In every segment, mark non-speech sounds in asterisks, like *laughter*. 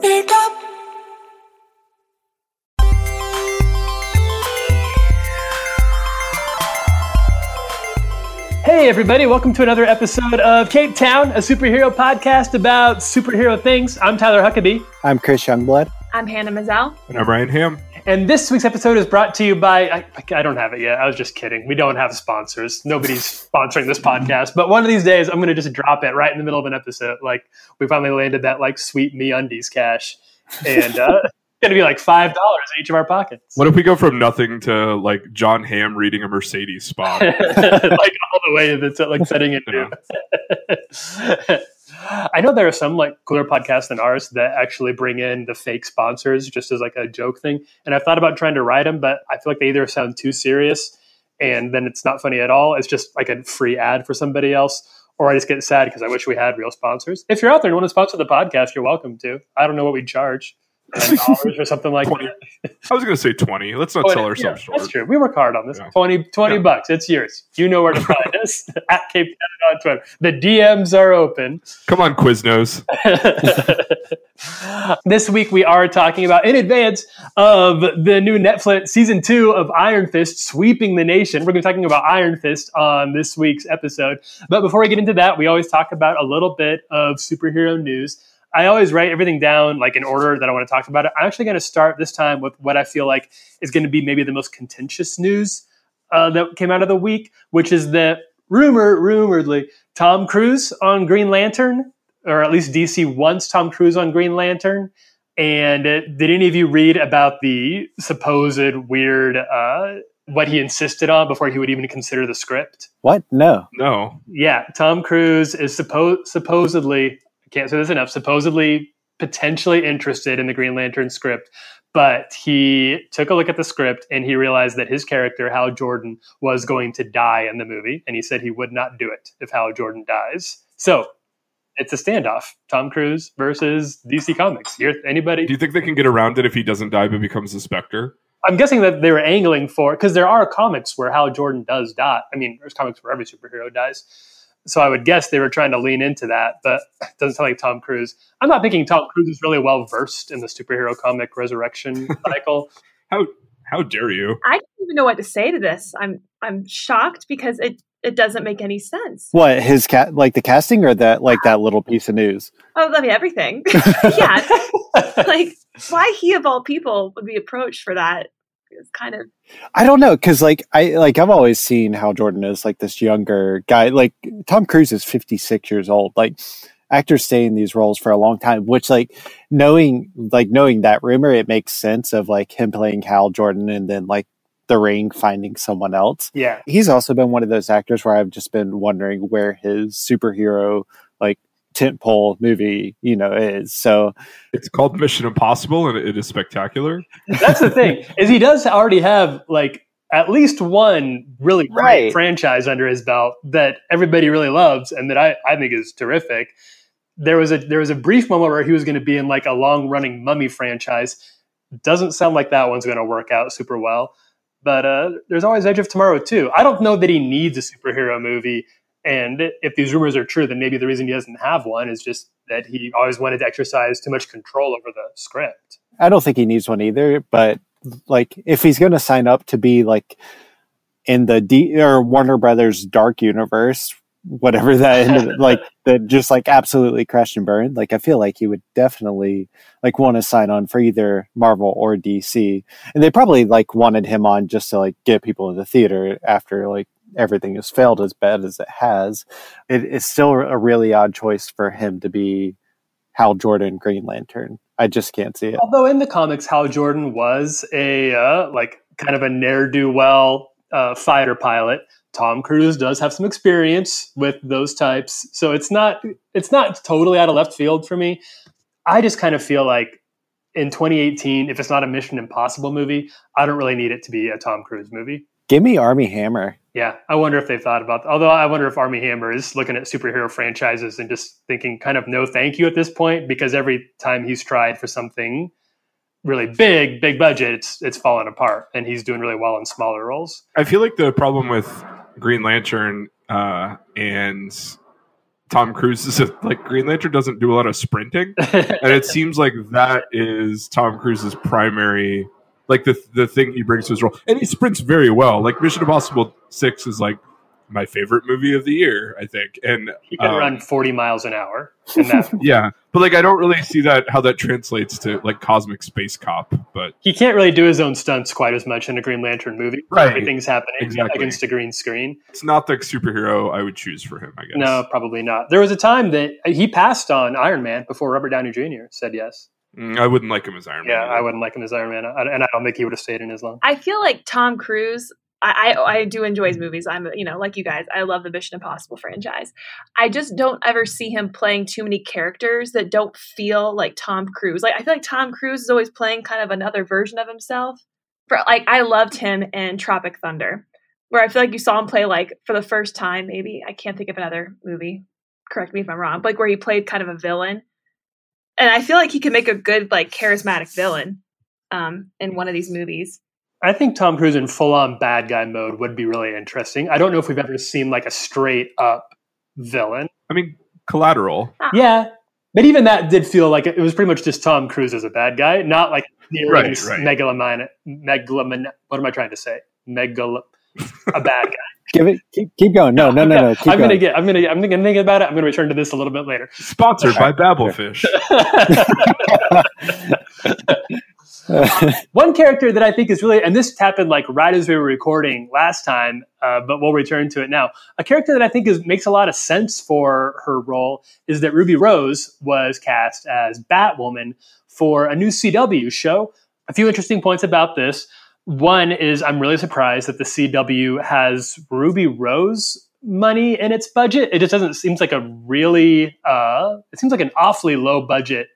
Makeup. Hey, everybody, welcome to another episode of Cape Town, a superhero podcast about superhero things. I'm Tyler Huckabee, I'm Chris Youngblood. I'm Hannah Mazel. And I'm Ryan Ham. And this week's episode is brought to you by. I, I don't have it yet. I was just kidding. We don't have sponsors. Nobody's sponsoring this podcast. But one of these days, I'm going to just drop it right in the middle of an episode. Like, we finally landed that, like, sweet MeUndies cash. And uh, *laughs* it's going to be like $5 in each of our pockets. What if we go from nothing to like Jon Hamm reading a Mercedes spot? *laughs* like all the way that's like setting it *laughs* Yeah. I know there are some like cooler podcasts than ours that actually bring in the fake sponsors just as like a joke thing. And I've thought about trying to write them, but I feel like they either sound too serious and then it's not funny at all. It's just like a free ad for somebody else. Or I just get sad because I wish we had real sponsors. If you're out there and want to sponsor the podcast, you're welcome to. I don't know what we charge. Ten dollars or something like Twenty. that. I was going to say 20. Let's not Oh, sell yeah, ourselves That's short. true. We work hard on this. Yeah. 20, 20 Yeah. bucks. It's yours. You know where to find us *laughs* at Cape Town on Twitter. The DMs are open. Come on, Quiznos. *laughs* this week we are talking about in advance of the new Netflix season two of Iron Fist sweeping the nation. We're going to be talking about Iron Fist on this week's episode. But before we get into that, we always talk about a little bit of superhero news. I always write everything down like in order that I want to talk about it. I'm actually going to start this time with what I feel like is going to be maybe the most contentious news uh, that came out of the week, which is that rumor, rumoredly, Tom Cruise on Green Lantern, or at least DC wants Tom Cruise on Green Lantern. And uh, did any of you read about the supposed weird uh, what he insisted on before he would even consider the script? What? No. No. Yeah, Tom Cruise is suppo- supposedly, I can't say this enough, supposedly potentially interested in the Green Lantern script, but he took a look at the script and he realized that his character, Hal Jordan, was going to die in the movie, and he said he would not do it if Hal Jordan dies. So it's a standoff Tom Cruise versus DC Comics. You're, anybody? Do you think they can get around it if he doesn't die but becomes a Spectre? I'm guessing that they were angling for because there are comics where Hal Jordan does die. I mean, there's comics where every superhero dies. So I would guess they were trying to lean into that, but it doesn't sound like Tom Cruise. I'm not thinking Tom Cruise is really well versed in the superhero comic resurrection *laughs* cycle. How how dare you? I don't even know what to say to this. I'm I'm shocked because it it doesn't make any sense. What? His cat? Like the casting, or that? Like that little piece of news? Oh, I mean everything. *laughs* yeah, like why he of all people would be approached for that is kind of I don't know, because like I like I've always seen Hal Jordan is like this younger guy. Like Tom Cruise is fifty six years old. Like actors stay in these roles for a long time. Which like knowing like knowing that rumor, it makes sense of like him playing Hal Jordan and then like the ring finding someone else. yeah, he's also been one of those actors where I've just been wondering where his superhero like tentpole movie, you know, is. So It's called Mission Impossible and it is spectacular. that's the *laughs* thing is he does already have like at least one really great Right. franchise under his belt that everybody really loves and that I, I think is terrific. There was a there was a brief moment where he was going to be in like a long running mummy franchise. Doesn't sound like that one's going to work out super well. But uh, there's always Edge of Tomorrow too. I don't know that he needs a superhero movie. And if these rumors are true, then maybe the reason he doesn't have one is just that he always wanted to exercise too much control over the script. I don't think he needs one either. But like, if he's going to sign up to be like in the D or Warner Brothers Dark Universe, whatever that ended, *laughs* like that just like absolutely crashed and burned. Like, I feel like he would definitely like want to sign on for either Marvel or DC, and they probably like wanted him on just to like get people in the theater after like everything has failed as bad as it has. It is still a really odd choice for him to be Hal Jordan Green Lantern. I just can't see it. Although in the comics, Hal Jordan was a uh, like kind of a ne'er do well uh, fighter pilot. Tom Cruise does have some experience with those types, so it's not it's not totally out of left field for me. I just kind of feel like in 2018, if it's not a Mission Impossible movie, I don't really need it to be a Tom Cruise movie. Give me Armie Hammer. Yeah, I wonder if they've thought about. Although I wonder if Armie Hammer is looking at superhero franchises and just thinking, kind of, no, thank you at this point, because every time he's tried for something really big, big budget, it's it's fallen apart, and he's doing really well in smaller roles. I feel like the problem with Green Lantern uh, and Tom Cruise is a, like Green Lantern doesn't do a lot of sprinting, *laughs* and it seems like that is Tom Cruise's primary like the the thing he brings to his role, and he sprints very well. Like Mission Impossible Six is like my favorite movie of the year, I think, and he can um, run 40 miles an hour. That. *laughs* *laughs* yeah, but like I don't really see that how that translates to like Cosmic Space Cop, but he can't really do his own stunts quite as much in a Green Lantern movie. Right. Everything's happening Exactly. against a green screen. it's not the superhero I would choose for him. I guess. No, probably not. There was a time that he passed on Iron Man before Robert Downey Jr. said yes. Mm, I wouldn't like him as Iron Man. Yeah, either. I wouldn't like him as Iron Man, I- and I don't think he would have stayed in as long. I feel like Tom Cruise. I, I I do enjoy his movies. I'm you know like you guys. I love the Mission Impossible franchise. I just don't ever see him playing too many characters that don't feel like Tom Cruise. Like I feel like Tom Cruise is always playing kind of another version of himself. For like I loved him in Tropic Thunder, where I feel like you saw him play like for the first time. Maybe I can't think of another movie. Correct me if I'm wrong. But like where he played kind of a villain, and I feel like he could make a good like charismatic villain um, in one of these movies. I think Tom Cruise in full on bad guy mode would be really interesting. I don't know if we've ever seen like a straight up villain. I mean, Collateral. Yeah. But even that did feel like it was pretty much just Tom Cruise as a bad guy, not like Right, right, right. megalomania, megaloman. What am I trying to say? Megal, a bad guy. Give it. Keep, keep going. No, no, no, no. Keep I'm gonna going. get. I'm gonna. I'm gonna think about it. I'm gonna return to this a little bit later. Sponsored by Babelfish. *laughs* One character that I think is really, and this happened like right as we were recording last time, uh, but we'll return to it now. A character that I think is makes a lot of sense for her role is that Ruby Rose was cast as Batwoman for a new CW show. A few interesting points about this. One is I'm really surprised that the CW has Ruby Rose money in its budget. It just doesn't seems like a really uh, it seems like an awfully low budget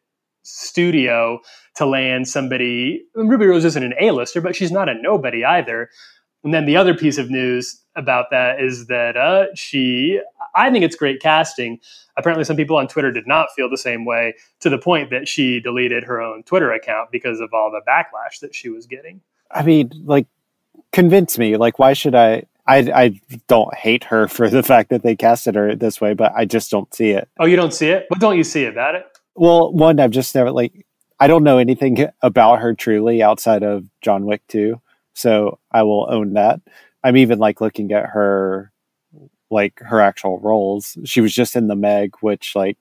studio to land somebody. Ruby Rose isn't an A-lister, but she's not a nobody either. And then the other piece of news about that is that uh, she, I think it's great casting. Apparently, some people on Twitter did not feel the same way to the point that she deleted her own Twitter account because of all the backlash that she was getting. I mean, like, convince me. Like, why should I? I I don't hate her *laughs* for the fact that they casted her this way, but I just don't see it. Oh, you don't see it? What don't you see about it? Well, one, I've just never like I don't know anything about her truly outside of John Wick 2. So I will own that. I'm even like looking at her like her actual roles. She was just in the Meg, which like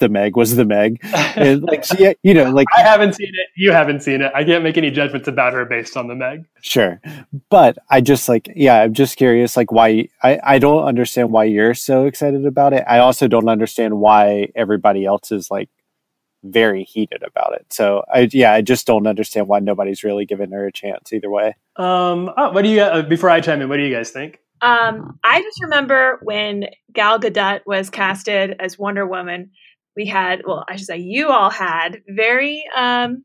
the Meg was the Meg. *laughs* And like she you know, like I haven't seen it. You haven't seen it. I can't make any judgments about her based on the Meg. sure. But I just like yeah, I'm just curious like why I, I don't understand why you're so excited about it. I also don't understand why everybody else is like very heated about it. So I yeah, I just don't understand why nobody's really giving her a chance either way. Um, oh, what do you uh, before I chime in? What do you guys think? Um, I just remember when Gal Gadot was casted as Wonder Woman. We had, well, I should say, you all had very, um,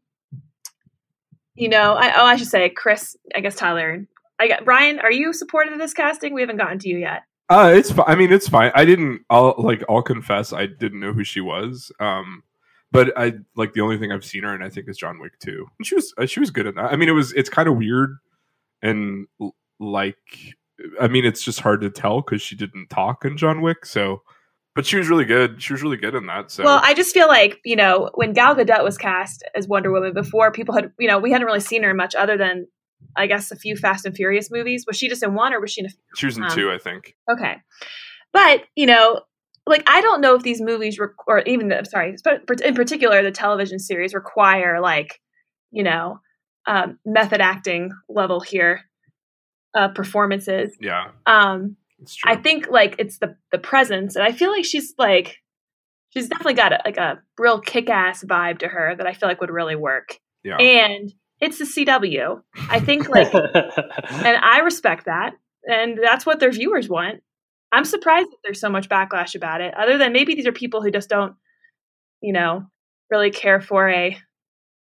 you know, I, oh, I should say, Chris, I guess Tyler. I got Brian. Are you supportive of this casting? We haven't gotten to you yet. Uh, it's. I mean, it's fine. I didn't. I'll like. I'll confess. I didn't know who she was. Um, but I like the only thing I've seen her and I think is John Wick too. And she was. Uh, she was good at that. I mean, it was. It's kind of weird, and like. I mean, it's just hard to tell because she didn't talk in John Wick. So, but she was really good. She was really good in that. So, Well, I just feel like you know when Gal Gadot was cast as Wonder Woman before, people had you know we hadn't really seen her much other than I guess a few Fast and Furious movies. Was she just in one, or was she in a she was in um, two. I think. Okay. But, you know, like I don't know if these movies rec- or even the sorry, but in particular the television series require like, you know, um, method acting level here uh, performances. Yeah, Um. I think like it's the the presence, and I feel like she's like she's definitely got a, like a real kick ass vibe to her that I feel like would really work. yeah. And it's the CW. I think like *laughs* and I respect that. And that's what their viewers want. I'm surprised that there's so much backlash about it, other than maybe these are people who just don't, you know, really care for a,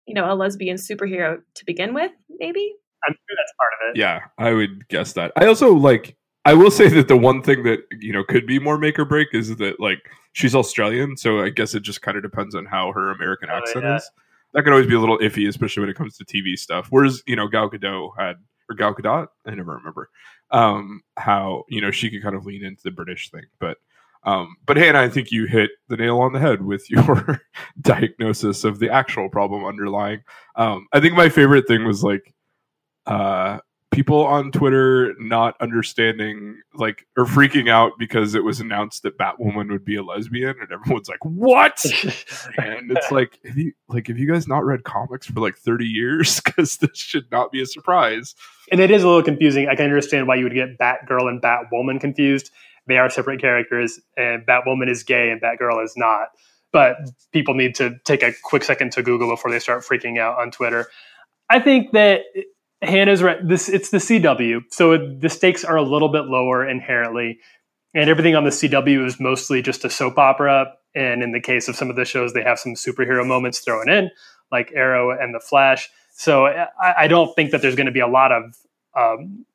you know, a lesbian superhero to begin with, maybe. I'm sure that's part of it. Yeah, I would guess that. I also like. I will say that the one thing that you know could be more make or break is that like she's Australian, so I guess it just kind of depends on how her American Oh, accent yeah. is. That could always be a little iffy, especially when it comes to TV stuff. Whereas you know Gal Gadot had or Gal Gadot, I never remember um, how you know she could kind of lean into the British thing. But Um, but Hannah, I think you hit the nail on the head with *laughs* your diagnosis of the actual problem underlying. Um, I think my favorite thing was like uh, people on Twitter not understanding, like, or freaking out because it was announced that Batwoman would be a lesbian, and everyone's like, "What?" *laughs* and it's like, have you like have you guys not read comics for like thirty years? *laughs* Because this should not be a surprise. And it is a little confusing. I can understand why you would get Batgirl and Batwoman confused. They are separate characters, and Batwoman is gay and Batgirl is not. But people need to take a quick second to Google before they start freaking out on Twitter. I think that Hannah's right. This it's the CW, so the stakes are a little bit lower inherently, and everything on the CW is mostly just a soap opera. And in the case of some of the shows, they have some superhero moments thrown in, like Arrow and The Flash. So I, I don't think that there's going to be a lot of um,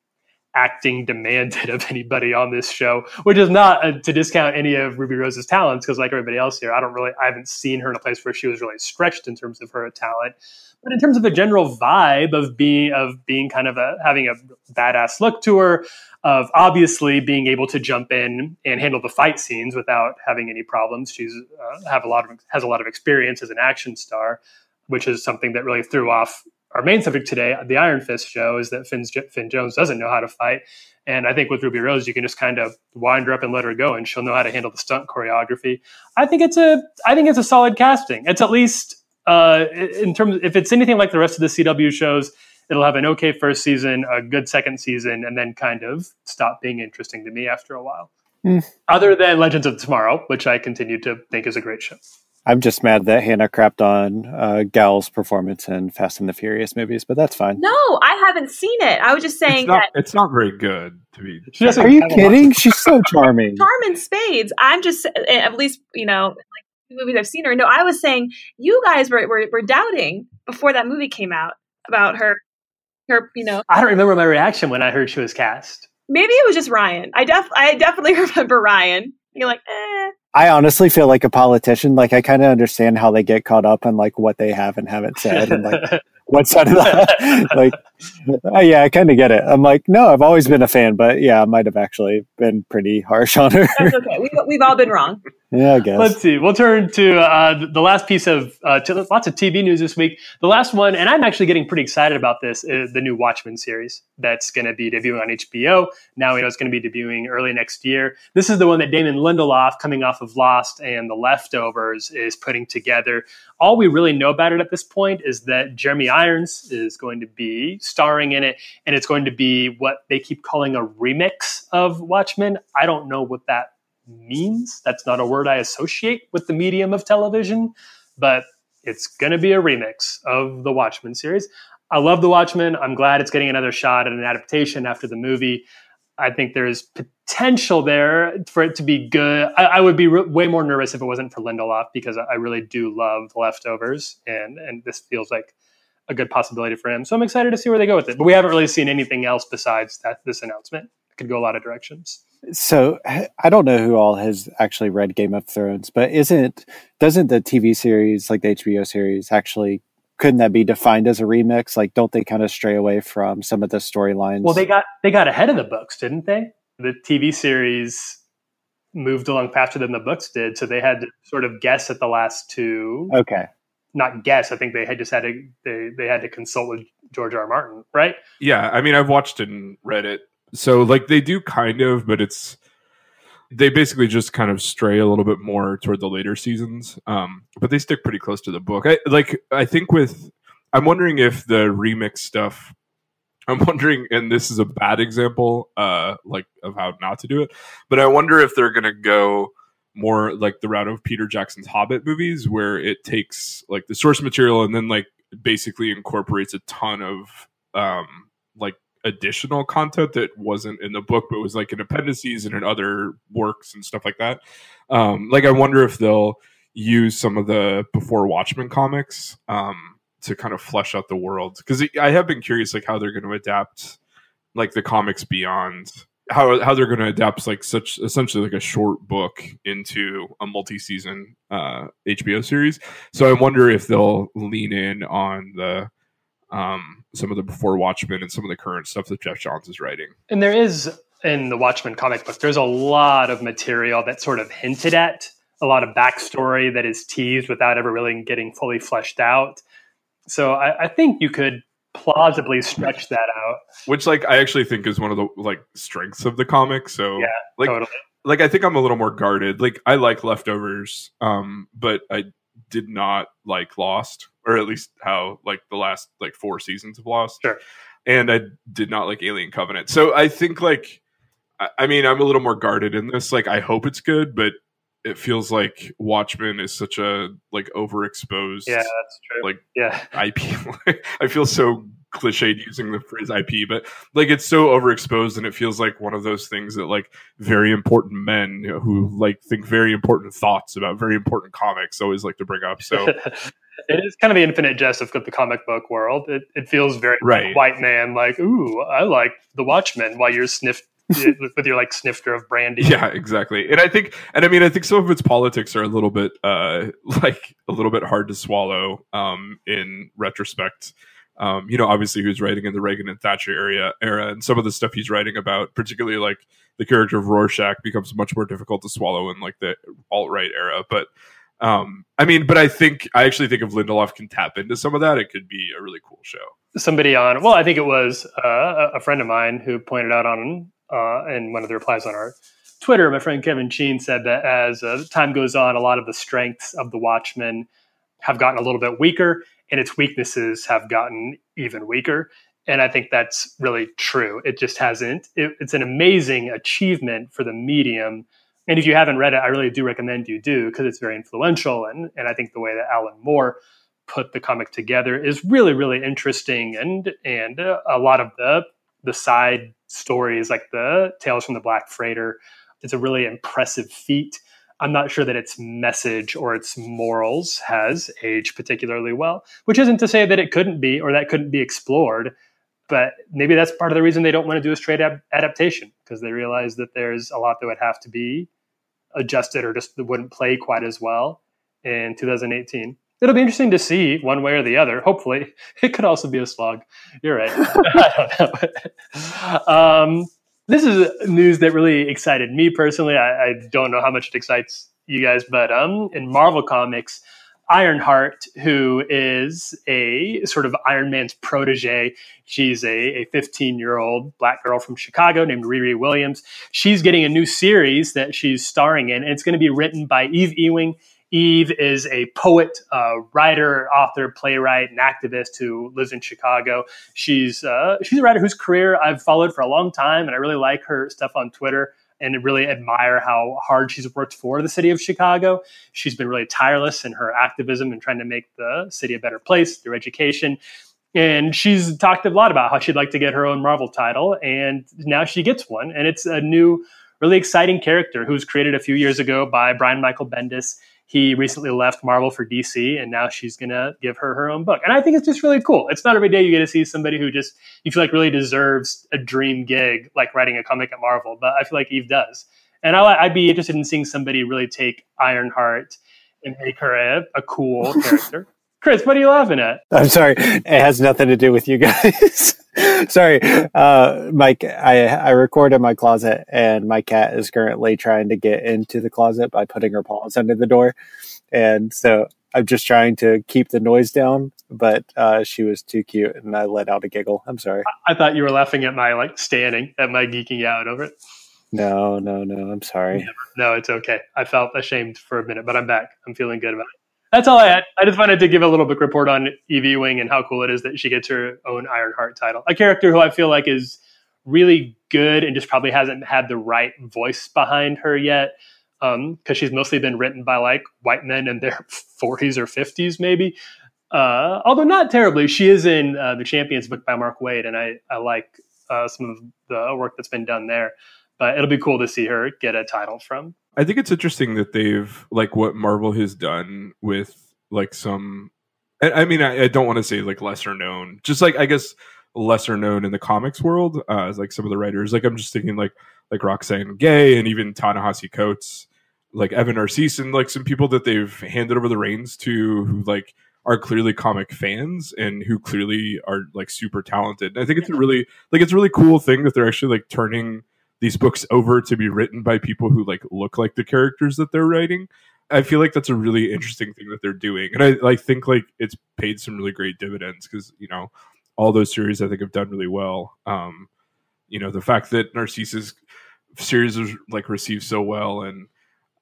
acting demanded *laughs* of anybody on this show, which is not uh, to discount any of Ruby Rose's talents, because like everybody else here, I don't really, I haven't seen her in a place where she was really stretched in terms of her talent. But in terms of a general vibe of being of being kind of a having a badass look to her, of obviously being able to jump in and handle the fight scenes without having any problems. She's uh, have a lot of has a lot of experience as an action star, which is something that really threw off our main subject today, the Iron Fist show, is that Finn's, Finn Jones doesn't know how to fight. And I think with Ruby Rose, you can just kind of wind her up and let her go, and she'll know how to handle the stunt choreography. I think it's a, I think it's a solid casting. It's at least uh, in terms, if it's anything like the rest of the CW shows, it'll have an okay first season, a good second season, and then kind of stop being interesting to me after a while. Mm. Other than Legends of Tomorrow, which I continue to think is a great show. I'm just mad that Hannah crapped on uh, Gal's performance in Fast and the Furious movies, but that's fine. No, I haven't seen it. I was just saying it's not, that it's not very good to be. Are you kidding? She's so charming. Charming spades. I'm just at least you know like movies I've seen her. No, I was saying you guys were, were, were doubting before that movie came out about her, her, you know. I don't remember my reaction when I heard she was cast. Maybe it was just Ryan. I def, I definitely *laughs* remember Ryan. You're like, eh. I honestly feel like a politician. Like I kind of understand how they get caught up on like what they have and haven't said, and like *laughs* what side of that. like, uh, yeah, I kind of get it. I'm like, no, I've always been a fan, but yeah, I might have actually been pretty harsh on her. That's okay. We've, we've all been wrong. Yeah, I guess. Let's see. We'll turn to uh, the last piece of uh, t- lots of TV news this week. The last one, and I'm actually getting pretty excited about this, is the new Watchmen series that's going to be debuting on HBO. Now we know it's going to be debuting early next year. This is the one that Damon Lindelof, coming off of Lost and The Leftovers, is putting together. All we really know about it at this point is that Jeremy Irons is going to be starring in it, and it's going to be what they keep calling a remix of Watchmen. I don't know what that means. That's not a word I associate with the medium of television, but it's going to be a remix of the Watchmen series. I love The Watchmen. I'm glad it's getting another shot at an adaptation after the movie. I think there's potential there for it to be good. I, I would be re- way more nervous if it wasn't for Lindelof because I really do love Leftovers, and and this feels like a good possibility for him. So I'm excited to see where they go with it. But we haven't really seen anything else besides that this announcement. It could go a lot of directions. So I don't know who all has actually read Game of Thrones, but isn't doesn't the TV series like the HBO series actually couldn't that be defined as a remix? Like, don't they kind of stray away from some of the storylines? Well, they got they got ahead of the books, didn't they? The TV series moved along faster than the books did, so they had to sort of guess at the last two. Okay, not guess. I think they had just had to they they had to consult with George R. R. Martin, right? Yeah, I mean, I've watched and read it so like they do kind of, but it's they basically just kind of stray a little bit more toward the later seasons. Um, but they stick pretty close to the book. I like I think with I'm wondering if the remix stuff I'm wondering, and this is a bad example, uh, like of how not to do it, but I wonder if they're gonna go more like the route of Peter Jackson's Hobbit movies, where it takes like the source material and then like basically incorporates a ton of um, like additional content that wasn't in the book, but was like in appendices and in other works and stuff like that. Um, like I wonder if they'll use some of the before Watchmen comics um, to kind of flesh out the world because I have been curious like how they're going to adapt like the comics beyond how how they're going to adapt like such essentially like a short book into a multi-season uh, HBO series. So I wonder if they'll lean in on the um, some of the before Watchmen and some of the current stuff that Geoff Johns is writing. And there is in the Watchmen comic book, there's a lot of material that's sort of hinted at, a lot of backstory that is teased without ever really getting fully fleshed out. So I, I think you could plausibly stretch that out. Which, like, I actually think is one of the like strengths of the comic. So, Yeah, like, totally. like I think I'm a little more guarded. Like, I like leftovers, um, but I did not like Lost, or at least how like the last like four seasons of Lost. Sure. And I did not like Alien Covenant. So I think like, I, I mean, I'm a little more guarded in this. Like, I hope it's good, but it feels like Watchmen is such a like overexposed Yeah, that's true. like yeah, IP. *laughs* I feel so cliched using the phrase IP, but like it's so overexposed and it feels like one of those things that like very important men who like think very important thoughts about very important comics always like to bring up. So *laughs* it is kind of the infinite jest of the comic book world. It, it feels very Right. white man, like, ooh, I like The Watchmen, while you're sniff with your like snifter of brandy. yeah, exactly. And I think and I mean I think some of its politics are a little bit uh *laughs* like a little bit hard to swallow um in retrospect. Um, you know, obviously he was writing in the Reagan and Thatcher area era, and some of the stuff he's writing about, particularly like the character of Rorschach, becomes much more difficult to swallow in like the alt right era. But um, I mean, but I think I actually think if Lindelof can tap into some of that, it could be a really cool show. somebody on well i think it was uh, a friend of mine who pointed out on uh, in one of the replies on our twitter my friend kevin sheen said that as uh, time goes on a lot of the strengths of the watchmen have gotten a little bit weaker and its weaknesses have gotten even weaker. And i think that's really true. It just hasn't it, it's an amazing achievement for the medium. And if you haven't read it i really do recommend you do because it's very influential and, and i think the way that alan moore put the comic together is really really interesting and and uh, a lot of the the side stories like the tales from the black freighter. It's a really impressive feat. I'm not sure that its message or its morals has aged particularly well which isn't to say that it couldn't be or that couldn't be explored but maybe that's part of the reason they don't want to do a straight ab- adaptation because they realize that there's a lot that would have to be adjusted or just wouldn't play quite as well in 2018 it'll be interesting to see one way or the other. Hopefully, *laughs* it could also be a slog. You're right. *laughs* *laughs* I don't know. um, this is news that really excited me personally. I, I don't know how much it excites you guys, but um, in Marvel Comics, Ironheart, who is a sort of Iron Man's protege. She's a 15 year old black girl from Chicago named Riri Williams. She's getting a new series that she's starring in, and it's going to be written by Eve Ewing Eve is a poet, uh, writer, author, playwright, and activist who lives in Chicago. She's uh, she's a writer whose career I've followed for a long time, and I really like her stuff on Twitter and really admire how hard she's worked for the city of Chicago. She's been really tireless in her activism and trying to make the city a better place through education. And she's talked a lot about how she'd like to get her own Marvel title, and now she gets one. And it's a new, really exciting character who was created a few years ago by Brian Michael Bendis he recently left Marvel for DC, and now she's gonna give her her own book. And I think it's just really cool. It's not every day you get to see somebody who just you feel like really deserves a dream gig, like writing a comic at Marvel. But I feel like Eve does, and I, would be interested in seeing somebody really take Ironheart and make her a, a cool character. Chris, what are you laughing at? I'm sorry. It has nothing to do with you guys. *laughs* sorry. Uh, Mike, I, I record in my closet and my cat is currently trying to get into the closet by putting her paws under the door. And so I'm just trying to keep the noise down, but uh, she was too cute and I let out a giggle. I'm sorry. I thought you were laughing at my like standing, at my geeking out over it. No, no, no. I'm sorry. No, it's okay. I felt ashamed for a minute, but I'm back. I'm feeling good about it. That's all I had. I just wanted to give a little book report on Eve Ewing and how cool it is that she gets her own Ironheart title. A character who I feel like is really good and just probably hasn't had the right voice behind her yet. Because um, she's mostly been written by like white men in their *laughs* 40s or 50s, maybe. Uh, although not terribly. She is in uh, the Champions book by Mark Waid, and I, I like uh, some of the work that's been done there. But it'll be cool to see her get a title from I think it's interesting that they've like what Marvel has done with like some. I, I mean, I, I don't want to say like lesser known, just like I guess lesser known in the comics world, uh, as like some of the writers. Like I'm just thinking like like Roxane Gay and even Ta-Nehisi Coates, like Evan Narcisse, and like some people that they've handed over the reins to who like are clearly comic fans and who clearly are like super talented. And I think it's a really like it's a really cool thing that they're actually like turning these books over to be written by people who like look like the characters that they're writing. I feel like that's a really interesting thing that they're doing, and I like think like it's paid some really great dividends because you know all those series I think have done really well. Um, you know the fact that Narcisse's series was like received so well, and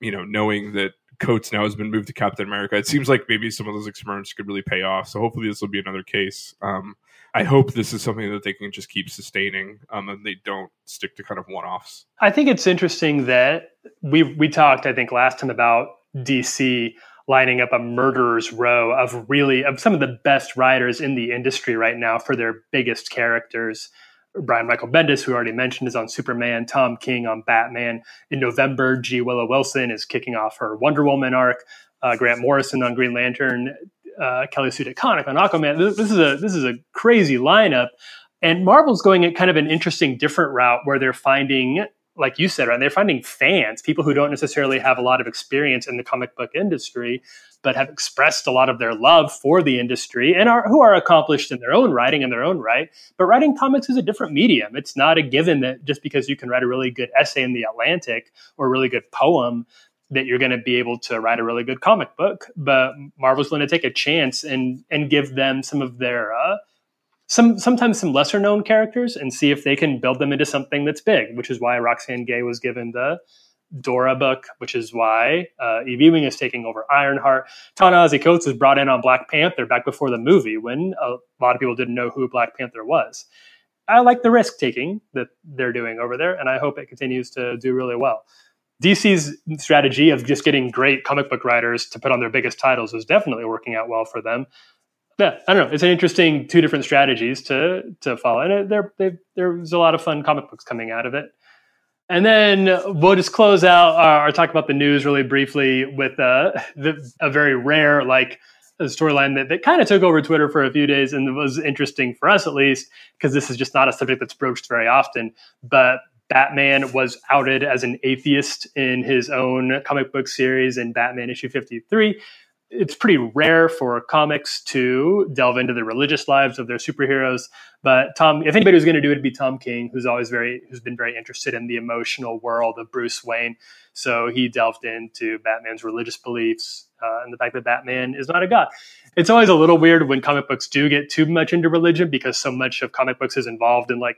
you know knowing that Coates now has been moved to Captain America, it seems like maybe some of those experiments could really pay off. So hopefully this will be another case. Um, I hope this is something that they can just keep sustaining um, and they don't stick to kind of one offs. I think it's interesting that we we talked, I think, last time about DC lining up a murderer's row of really of some of the best writers in the industry right now for their biggest characters. Brian Michael Bendis, who already mentioned, is on Superman. Tom King on Batman. In November, G. Willow Wilson is kicking off her Wonder Woman arc. Uh, Grant Morrison on Green Lantern uh, Kelly Sue DeConnick on Aquaman. This, this, is a this is a crazy lineup, and Marvel's going at kind of an interesting, different route where they're finding, like you said, right? They're finding fans, people who don't necessarily have a lot of experience in the comic book industry, but have expressed a lot of their love for the industry and are who are accomplished in their own writing in their own right. But writing comics is a different medium. It's not a given that just because you can write a really good essay in the Atlantic or a really good poem that you're going to be able to write a really good comic book. But Marvel's going to take a chance and and give them some of their uh, some sometimes some lesser known characters and see if they can build them into something that's big. Which is why Roxane Gay was given the Dora book, which is why uh, Eve Ewing is taking over Ironheart. Ta-Nehisi Coates was brought in on Black Panther back before the movie when a lot of people didn't know who Black Panther was. I like the risk taking that they're doing over there, and I hope it continues to do really well. DC's strategy of just getting great comic book writers to put on their biggest titles is definitely working out well for them. Yeah, I don't know. It's an interesting two different strategies to to follow, and there there's a lot of fun comic books coming out of it. And then we'll just close out our, our talk about the news really briefly with uh, the, a very rare like storyline that, that kind of took over Twitter for a few days and was interesting for us at least because this is just not a subject that's broached very often. But Batman was outed as an atheist in his own comic book series in Batman issue 53. It's pretty rare for comics to delve into the religious lives of their superheroes, but Tom, if anybody was going to do it, it'd be Tom King, who's always very, who's been very interested in the emotional world of Bruce Wayne. So he delved into Batman's religious beliefs uh, and the fact that Batman is not a god. It's always a little weird when comic books do get too much into religion because so much of comic books is involved in like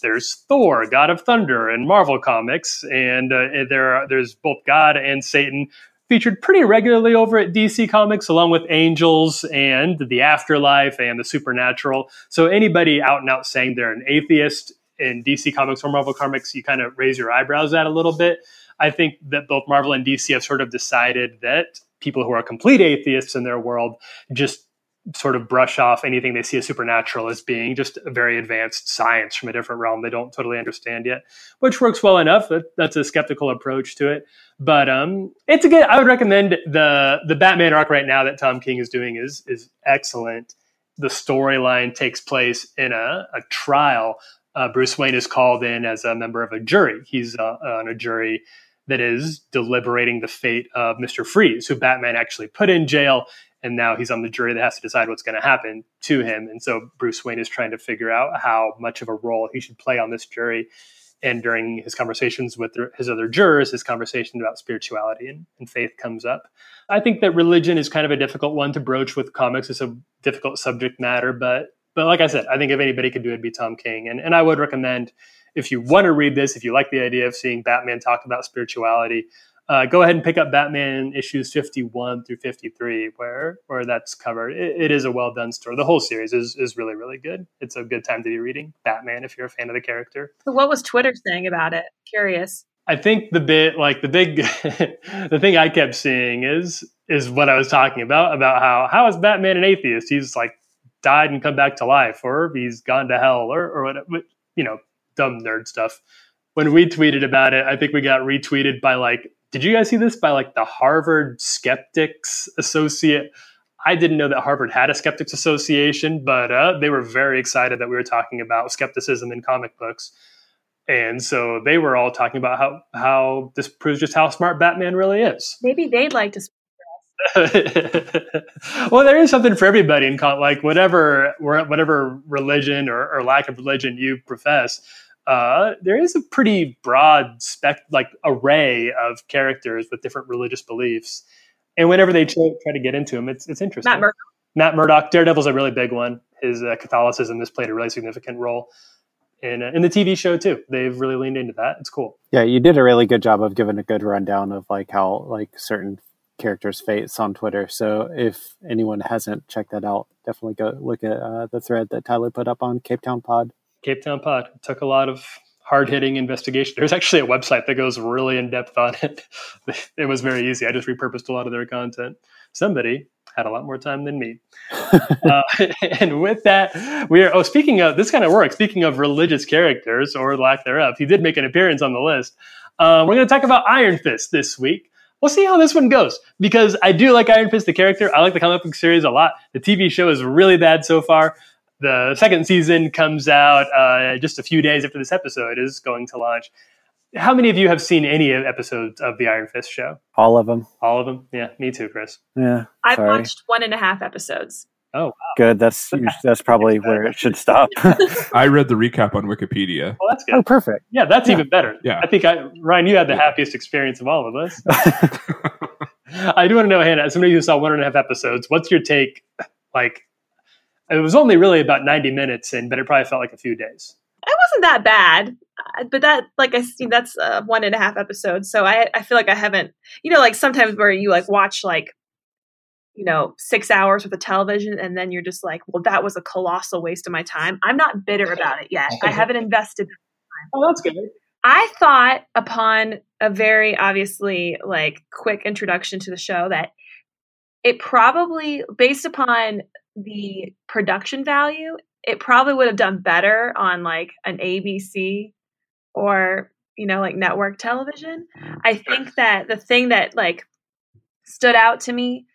there's Thor, God of Thunder, and Marvel Comics, and uh, there are, there's both God and Satan featured pretty regularly over at DC Comics, along with angels and the afterlife and the supernatural. So anybody out and out saying they're an atheist in DC Comics or Marvel Comics, you kind of raise your eyebrows at a little bit. I think that both Marvel and DC have sort of decided that people who are complete atheists in their world just sort of brush off anything they see as supernatural as being just a very advanced science from a different realm they don't totally understand yet, which works well enough. That's a skeptical approach to it, but um, it's a good. I would recommend the the Batman arc right now that Tom King is doing is is excellent. The storyline takes place in a, a trial. Uh, Bruce Wayne is called in as a member of a jury. He's uh, on a jury that is deliberating the fate of Mr. Freeze, who Batman actually put in jail and now he's on the jury that has to decide what's going to happen to him. And so Bruce Wayne is trying to figure out how much of a role he should play on this jury. And during his conversations with his other jurors, his conversation about spirituality and, and faith comes up. I think that religion is kind of a difficult one to broach with comics. It's a difficult subject matter, but but like I said, I think if anybody could do it, it'd be Tom King. And and I would recommend if you want to read this, if you like the idea of seeing Batman talk about spirituality, uh, go ahead and pick up Batman issues 51 through 53, where where that's covered. It, it is a well done story. The whole series is, is really, really good. It's a good time to be reading Batman if you're a fan of the character. what was Twitter saying about it? Curious. I think the bit, like the big, *laughs* the thing I kept seeing is is what I was talking about about how how is Batman an atheist? He's like died and come back to life, or he's gone to hell, or or whatever. You know, dumb nerd stuff. When we tweeted about it, I think we got retweeted by like did you guys see this by like the Harvard Skeptics Associate? I didn't know that Harvard had a skeptics association, but uh, they were very excited that we were talking about skepticism in comic books. And so they were all talking about how, how this proves just how smart Batman really is. Maybe they'd like to *laughs* well, there is something for everybody in con- like whatever whatever religion or, or lack of religion you profess uh, there is a pretty broad spec like array of characters with different religious beliefs, and whenever they try, try to get into them, it's it's interesting. Matt Murdock. Matt Murdock, Daredevil's a really big one. His uh, Catholicism has played a really significant role in uh, in the TV show too. They've really leaned into that. It's cool. Yeah, you did a really good job of giving a good rundown of like how like certain characters' fates on Twitter. So if anyone hasn't checked that out, definitely go look at uh, the thread that Tyler put up on Cape Town Pod. Cape Town Pod it took a lot of hard hitting investigation. There's actually a website that goes really in depth on it. *laughs* it was very easy. I just repurposed a lot of their content. Somebody had a lot more time than me. *laughs* uh, *laughs* and with that, we are. Oh, speaking of this, kind of work. Speaking of religious characters or lack thereof, he did make an appearance on the list. Uh, we're going to talk about Iron Fist this week. We'll see how this one goes because I do like Iron Fist, the character. I like the comic book series a lot. The TV show is really bad so far. The second season comes out uh, just a few days after this episode is going to launch. How many of you have seen any episodes of the Iron Fist show? All of them. All of them? Yeah, me too, Chris. Yeah. I've sorry. watched one and a half episodes. Oh, wow. Good. That's *laughs* that's probably where it should stop. *laughs* I read the recap on Wikipedia. Well, that's good. oh, perfect. Yeah, that's Yeah. even better. Yeah. I think I, Ryan, you had the happiest experience of all of us. *laughs* I do want to know, Hannah, as somebody who saw one and a half episodes, what's your take? Like, it was only really about 90 minutes in, but it probably felt like a few days. It wasn't that bad, uh, but that like I see that's uh, one and a half episodes. So I I feel like I haven't you know like sometimes where you like watch like you know six hours with a television and then you're just like well that was a colossal waste of my time. I'm not bitter about it yet. I haven't invested. Oh, that's good. I thought upon a very obviously like quick introduction to the show that it probably based upon the production value it probably would have done better on like an ABC or you know like network television. Mm, I think that the thing that like stood out to me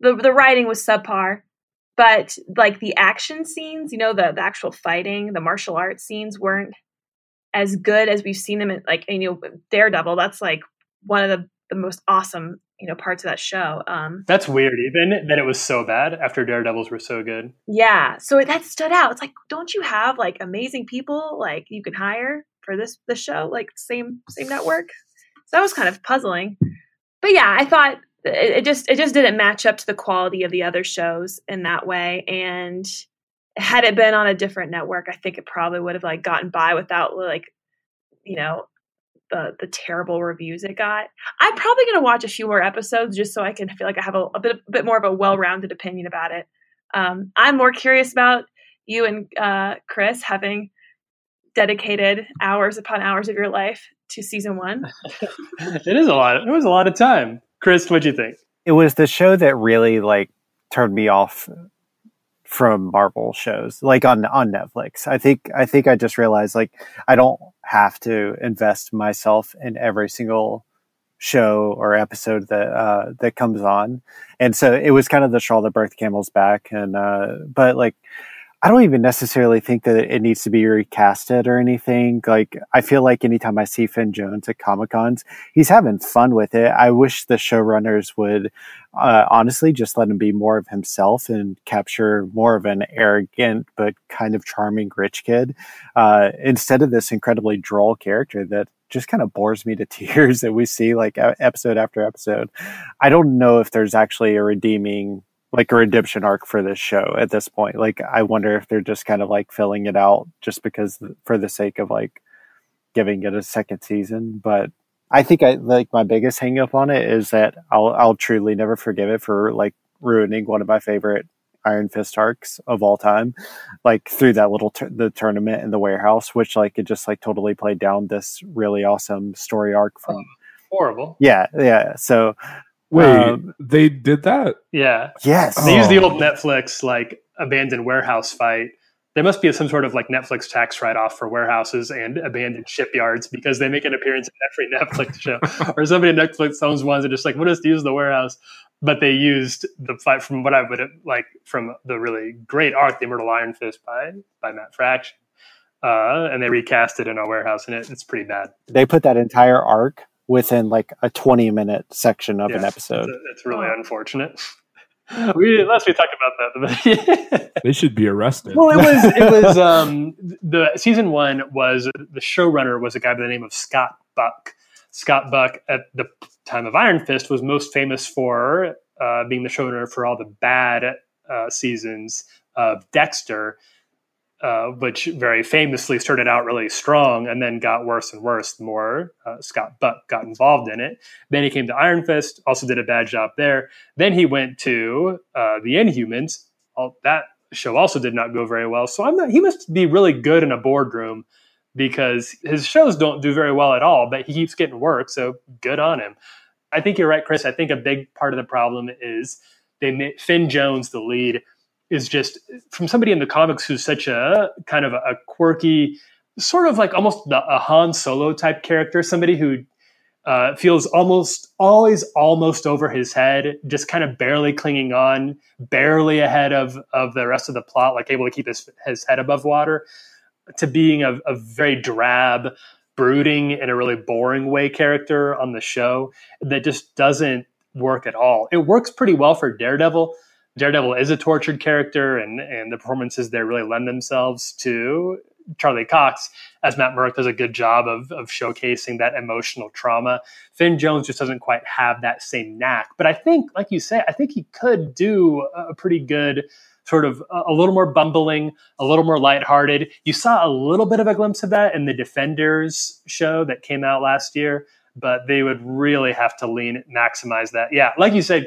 the the writing was subpar but like the action scenes, you know the the actual fighting, the martial arts scenes weren't as good as we've seen them in like you know Daredevil. That's like one of the the most awesome you know parts of that show. Um, That's weird, even that it was so bad after Daredevils were so good. yeah, so it, that stood out. It's like, don't you have like amazing people like you can hire for this the show, like same same network? So that was kind of puzzling. But yeah, I thought it, it just it just didn't match up to the quality of the other shows in that way. And had it been on a different network, I think it probably would have like gotten by without like you know the the terrible reviews it got. I'm probably going to watch a few more episodes just so I can feel like I have a, a bit a bit more of a well rounded opinion about it. Um, I'm more curious about you and uh, Chris having dedicated hours upon hours of your life to season one. *laughs* It is a lot. It was a lot of time. Chris, what'd you think? It was the show that really like turned me off from Marvel shows, like on on Netflix. I think I think I just realized like I don't have to invest myself in every single show or episode that uh, that comes on, and so it was kind of the straw that broke the camel's back. And uh, but like I don't even necessarily think that it needs to be recasted or anything. Like I feel like anytime I see Finn Jones at Comic Cons, he's having fun with it. I wish the showrunners would uh, honestly just let him be more of himself and capture more of an arrogant but kind of charming rich kid uh, instead of this incredibly droll character that just kind of bores me to *laughs* tears that we see like episode after episode. I don't know if there's actually a redeeming like a redemption arc for this show at this point. Like I wonder if they're just kind of like filling it out just because for the sake of like giving it a second season. But I think I like my biggest hang up on it is that I'll I'll truly never forgive it for like ruining one of my favorite Iron Fist arcs of all time, like through that little tur the tournament in the warehouse, which like it just like totally played down this really awesome story arc from Horrible. yeah yeah. So Wait, Um, they did that? Yeah. yes, They use the Oh. old Netflix like abandoned warehouse fight. There must be some sort of like Netflix tax write off for warehouses and abandoned shipyards because they make an appearance in every *laughs* Netflix show. *laughs* or somebody at Netflix owns ones and just like, we'll just use the warehouse. But they used the fight from what I would like from the really great arc, The Immortal Iron Fist by by Matt Fraction. Uh, and they recast it in a warehouse and it, it's pretty bad. they put that entire arc within like a 20 minute section of an episode. It's, it's really Oh. unfortunate. *laughs* we let's we talk about that. they should be arrested. Well, it was *laughs* it was um, the season one was the showrunner was a guy by the name of Scott Buck. Scott Buck at the time of Iron Fist was most famous for uh, being the showrunner for all the bad uh, seasons of Dexter uh, which very famously started out really strong and then got worse and worse the more uh, Scott Buck got involved in it. Then he came to Iron Fist, also did a bad job there. Then he went to uh, the Inhumans. All, that show also did not go very well. So I'm not, he must be really good in a boardroom because his shows don't do very well at all, but he keeps getting work. So good on him. I think you're right, Chris. I think a big part of the problem is they Finn Jones the lead is just from somebody in the comics who's such a kind of a, quirky, sort of like almost the, a Han Solo type character, somebody who uh, feels almost always almost over his head, just kind of barely clinging on, barely ahead of of the rest of the plot, like able to keep his his head above water, to being a, a very drab, brooding in a really boring way character on the show that just doesn't work at all. It works pretty well for Daredevil Daredevil is a tortured character, and and the performances there really lend themselves to Charlie Cox, as Matt Murdock does a good job of, of showcasing that emotional trauma. Finn Jones just doesn't quite have that same knack. But I think, like you say, I think he could do a pretty good sort of a little more bumbling, a little more lighthearted. You saw a little bit of a glimpse of that in the Defenders show that came out last year, but they would really have to lean maximize that. Yeah, like you said,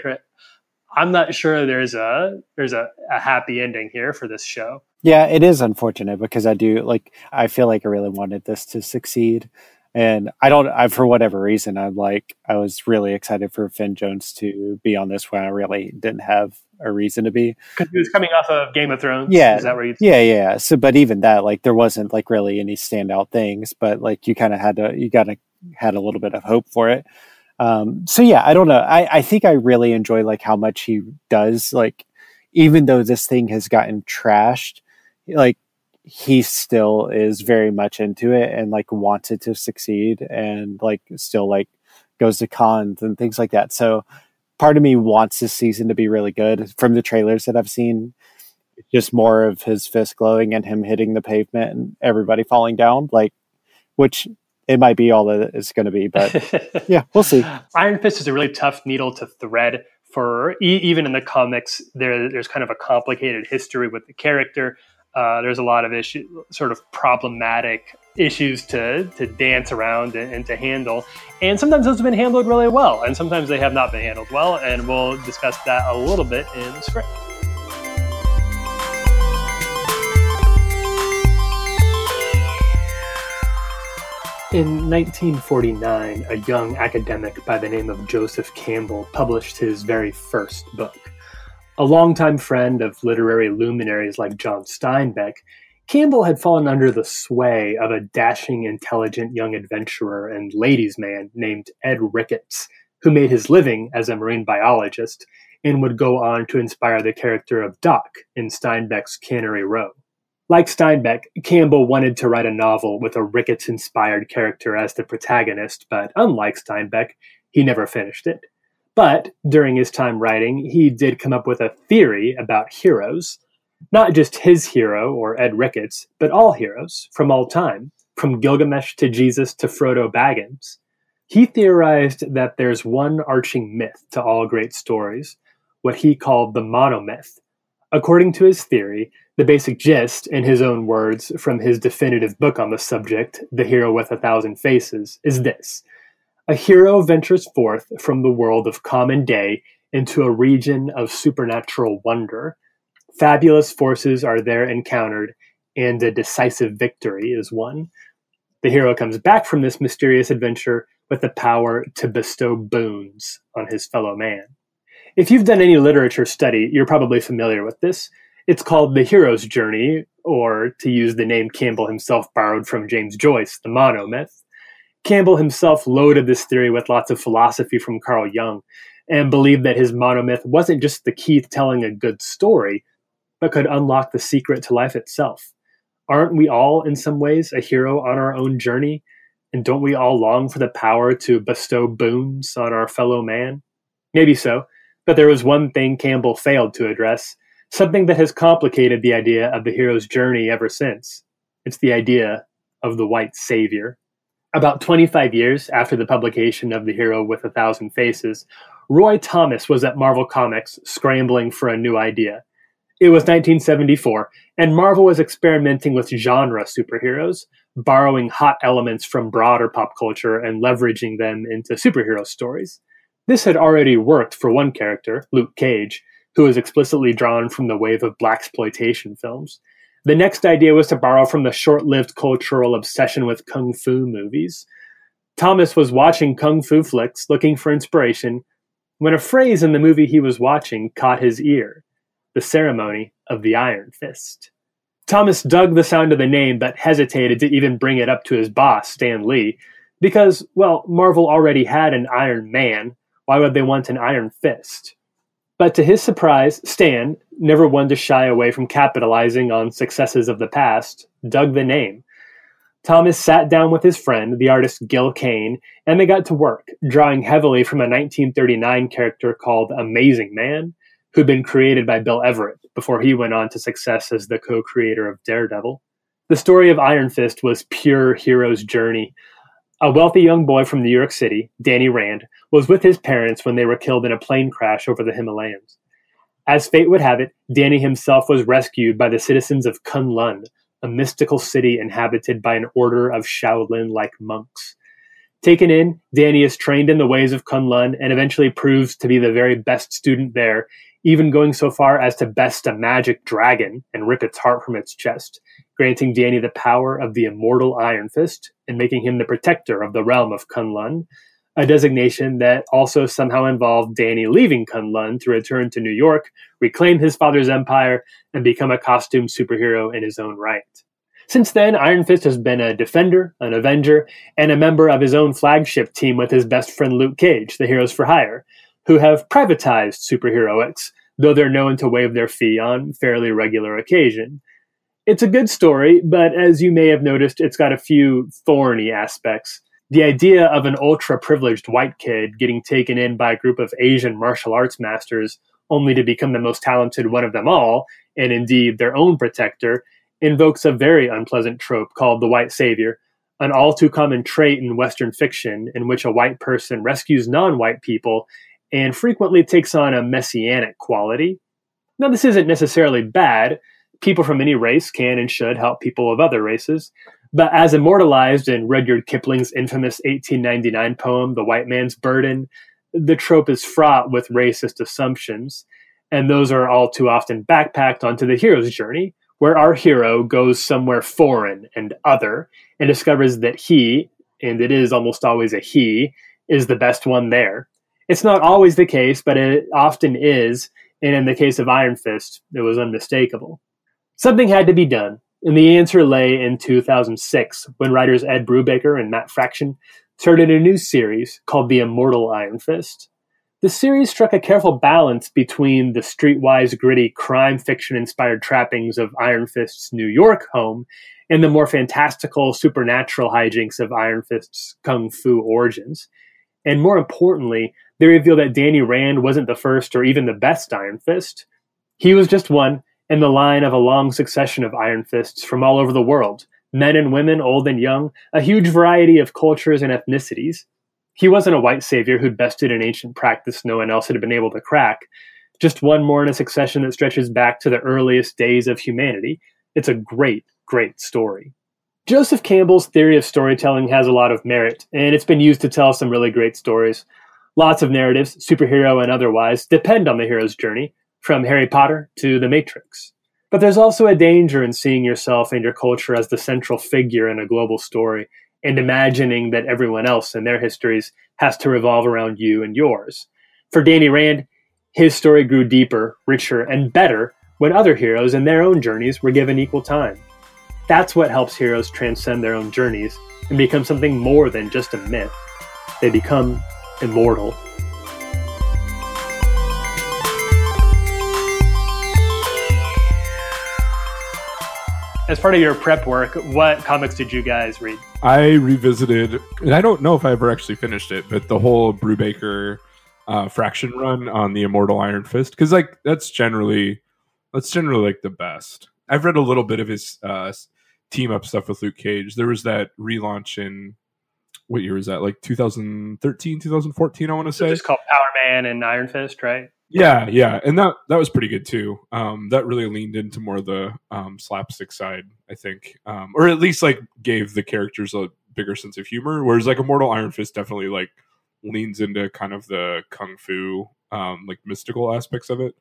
I'm not sure there's a there's a, a happy ending here for this show. Yeah, it is unfortunate because I do like I feel like I really wanted this to succeed. And I don't I for whatever reason I'm like I was really excited for Finn Jones to be on this when I really didn't have a reason to be. Because he was coming off of Game of Thrones. Yeah. Is that where you Yeah, yeah. So but even that, like there wasn't like really any standout things, but like you kinda had to you gotta had a little bit of hope for it. Um, so yeah, I don't know. I, I think I really enjoy like how much he does. Like, even though this thing has gotten trashed, like he still is very much into it and like wants it to succeed and like still like goes to cons and things like that. So part of me wants this season to be really good from the trailers that I've seen. Just more of his fist glowing and him hitting the pavement and everybody falling down, like, which it might be all that it's going to be, but *laughs* yeah, we'll see. Iron Fist is a really tough needle to thread for e- even in the comics. There, there's kind of a complicated history with the character. Uh, there's a lot of issue, sort of problematic issues to to dance around and, and, to handle, and sometimes those have been handled really well, and sometimes they have not been handled well, and we'll discuss that a little bit in the script. In 1949, a young academic by the name of Joseph Campbell published his very first book. A longtime friend of literary luminaries like John Steinbeck, Campbell had fallen under the sway of a dashing, intelligent young adventurer and ladies' man named Ed Ricketts, who made his living as a marine biologist and would go on to inspire the character of Doc in Steinbeck's Cannery Row. Like Steinbeck, Campbell wanted to write a novel with a Ricketts inspired character as the protagonist, but unlike Steinbeck, he never finished it. But during his time writing, he did come up with a theory about heroes. Not just his hero, or Ed Ricketts, but all heroes from all time, from Gilgamesh to Jesus to Frodo Baggins. He theorized that there's one arching myth to all great stories, what he called the monomyth. According to his theory, the basic gist, in his own words, from his definitive book on the subject, The Hero with a Thousand Faces, is this A hero ventures forth from the world of common day into a region of supernatural wonder. Fabulous forces are there encountered, and a decisive victory is won. The hero comes back from this mysterious adventure with the power to bestow boons on his fellow man. If you've done any literature study, you're probably familiar with this. It's called The Hero's Journey, or to use the name Campbell himself borrowed from James Joyce, the monomyth. Campbell himself loaded this theory with lots of philosophy from Carl Jung and believed that his monomyth wasn't just the key to telling a good story, but could unlock the secret to life itself. Aren't we all, in some ways, a hero on our own journey? And don't we all long for the power to bestow boons on our fellow man? Maybe so, But there was one thing Campbell failed to address, something that has complicated the idea of the hero's journey ever since. It's the idea of the white savior. About 25 years after the publication of The Hero with a Thousand Faces, Roy Thomas was at Marvel Comics scrambling for a new idea. It was 1974, and Marvel was experimenting with genre superheroes, borrowing hot elements from broader pop culture and leveraging them into superhero stories. This had already worked for one character, Luke Cage, who was explicitly drawn from the wave of blaxploitation films. The next idea was to borrow from the short-lived cultural obsession with kung fu movies. Thomas was watching kung fu flicks, looking for inspiration, when a phrase in the movie he was watching caught his ear the ceremony of the Iron Fist. Thomas dug the sound of the name but hesitated to even bring it up to his boss, Stan Lee, because, well, Marvel already had an Iron Man. Why would they want an Iron Fist? But to his surprise, Stan, never one to shy away from capitalizing on successes of the past, dug the name. Thomas sat down with his friend, the artist Gil Kane, and they got to work, drawing heavily from a 1939 character called Amazing Man, who'd been created by Bill Everett before he went on to success as the co creator of Daredevil. The story of Iron Fist was pure hero's journey. A wealthy young boy from New York City, Danny Rand, was with his parents when they were killed in a plane crash over the Himalayas. As fate would have it, Danny himself was rescued by the citizens of Kunlun, a mystical city inhabited by an order of Shaolin like monks. Taken in, Danny is trained in the ways of Kunlun and eventually proves to be the very best student there, even going so far as to best a magic dragon and rip its heart from its chest, granting Danny the power of the immortal Iron Fist and making him the protector of the realm of Kunlun, a designation that also somehow involved Danny leaving Kunlun to return to New York, reclaim his father's empire, and become a costume superhero in his own right. Since then, Iron Fist has been a defender, an avenger, and a member of his own flagship team with his best friend Luke Cage, the Heroes for Hire, who have privatized superheroics, though they're known to waive their fee on fairly regular occasion. It's a good story, but as you may have noticed, it's got a few thorny aspects the idea of an ultra privileged white kid getting taken in by a group of Asian martial arts masters only to become the most talented one of them all, and indeed their own protector, invokes a very unpleasant trope called the white savior, an all too common trait in Western fiction in which a white person rescues non white people and frequently takes on a messianic quality. Now, this isn't necessarily bad. People from any race can and should help people of other races. But as immortalized in Rudyard Kipling's infamous 1899 poem, The White Man's Burden, the trope is fraught with racist assumptions, and those are all too often backpacked onto the hero's journey, where our hero goes somewhere foreign and other and discovers that he, and it is almost always a he, is the best one there. It's not always the case, but it often is, and in the case of Iron Fist, it was unmistakable. Something had to be done, and the answer lay in 2006 when writers Ed Brubaker and Matt Fraction started a new series called The Immortal Iron Fist. The series struck a careful balance between the streetwise, gritty, crime fiction inspired trappings of Iron Fist's New York home and the more fantastical, supernatural hijinks of Iron Fist's kung fu origins. And more importantly, they revealed that Danny Rand wasn't the first or even the best Iron Fist. He was just one in the line of a long succession of Iron Fists from all over the world men and women, old and young, a huge variety of cultures and ethnicities. He wasn't a white savior who'd bested an ancient practice no one else had been able to crack, just one more in a succession that stretches back to the earliest days of humanity. It's a great, great story. Joseph Campbell's theory of storytelling has a lot of merit, and it's been used to tell some really great stories. Lots of narratives, superhero and otherwise, depend on the hero's journey, from Harry Potter to The Matrix. But there's also a danger in seeing yourself and your culture as the central figure in a global story and imagining that everyone else and their histories has to revolve around you and yours. For Danny Rand, his story grew deeper, richer, and better when other heroes and their own journeys were given equal time. That's what helps heroes transcend their own journeys and become something more than just a myth. They become immortal. As part of your prep work, what comics did you guys read? I revisited, and I don't know if I ever actually finished it, but the whole Brubaker uh, Fraction run on the Immortal Iron Fist because like that's generally that's generally like the best. I've read a little bit of his uh, team up stuff with Luke Cage. There was that relaunch in what year was that? Like 2013, 2014, I want to say. It's called Power Man and Iron Fist, right? Yeah, yeah, and that that was pretty good too. Um, that really leaned into more of the um, slapstick side, I think, um, or at least like gave the characters a bigger sense of humor. Whereas like Immortal Iron Fist definitely like leans into kind of the kung fu, um, like mystical aspects of it.